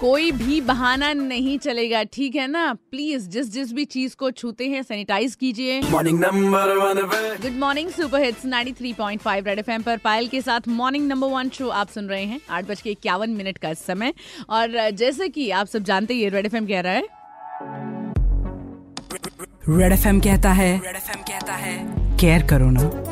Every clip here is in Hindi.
कोई भी बहाना नहीं चलेगा ठीक है ना? प्लीज़ जिस जिस भी चीज़ को छूते हैं सैनिटाइज कीजिए। Morning number one good morning super hits 93.5 red FM पर। पायल के साथ मॉर्निंग नंबर वन शो आप सुन रहे हैं आठ बज के इक्यावन मिनट का समय। और जैसे कि आप सब जानते ही रेड एफएम कह रहा है। रेड एफ़ कहता है रेड एफ़ कहता है केयर करो ना।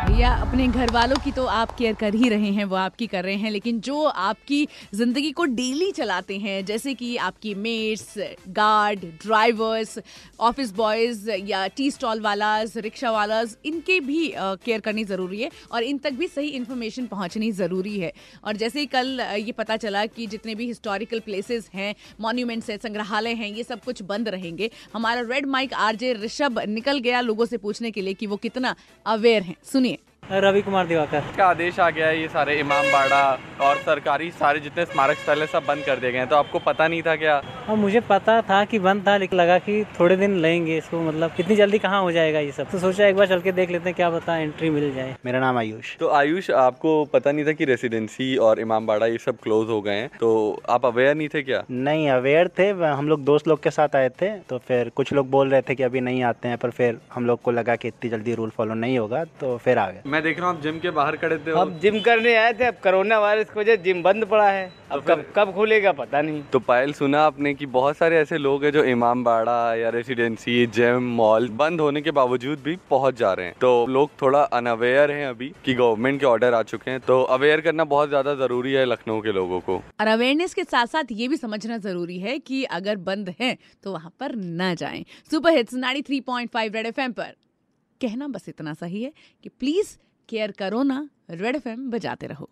भैया अपने घर वालों की तो आप केयर कर ही रहे हैं, वो आपकी कर रहे हैं, लेकिन जो आपकी ज़िंदगी को डेली चलाते हैं, जैसे कि आपकी maids, guard, drivers, office boys या टी स्टॉल वालाज रिक्शा वालाज इनके भी केयर करनी ज़रूरी है और इन तक भी सही इन्फॉर्मेशन पहुंचनी ज़रूरी है। और जैसे ही कल ये पता चला कि जितने भी हिस्टोरिकल प्लेसेस हैं, मॉन्यूमेंट्स हैं, संग्रहालय हैं, ये सब कुछ बंद रहेंगे, हमारा रेड माइक आरजे ऋषभ निकल गया लोगों से पूछने के लिए कि वो कितना अवेयर हैं। सुनिए। रवि कुमार दिवाकर। का आदेश आ गया है ये सारे इमाम बाड़ा और सरकारी सारे जितने स्मारक स्थल है सब बंद कर दिए गए हैं। तो आपको पता नहीं था क्या? और मुझे पता था कि बंद था लेकिन लगा कि थोड़े दिन लेंगे इसको मतलब कितनी जल्दी कहाँ हो जाएगा ये सब। तो सोचा एक बार चल के देख लेते हैं क्या पता एंट्री मिल जाए। मेरा नाम आयुष। तो आयुष आपको पता नहीं था कि रेसिडेंसी और इमाम बाड़ा ये सब क्लोज हो गए हैं तो आप अवेयर नहीं थे क्या? नहीं अवेयर थे हम लोग दोस्त लोग के साथ आए थे तो फिर कुछ लोग बोल रहे थे कि अभी नहीं आते हैं पर फिर हम लोग को लगा कि इतनी जल्दी रूल फॉलो नहीं होगा तो फिर आ गए। मैं देख रहा हूँ आप जिम के बाहर खड़े थे अब जिम करने आए थे अब कोरोना वायरस की वजह जिम बंद पड़ा है। अब कब कब खुलेगा पता नहीं। तो पायल सुना आपने कि बहुत सारे ऐसे लोग हैं जो इमाम बाड़ा या रेसिडेंसी जिम मॉल बंद होने के बावजूद भी पहुँच जा रहे हैं। तो लोग थोड़ा अनअवेयर हैं अभी कि गवर्नमेंट के ऑर्डर आ चुके हैं। तो अवेयर करना बहुत ज़्यादा ज़रूरी है लखनऊ के लोगों को। और अवेयरनेस के साथ साथ ये भी समझना ज़रूरी है कि अगर बंद है तो वहाँ पर न जाए। सुपर हिट्स 93.5 रेड एफएम पर। कहना बस इतना सही है कि प्लीज़ केयर करो ना रेड एफएम बजाते रहो।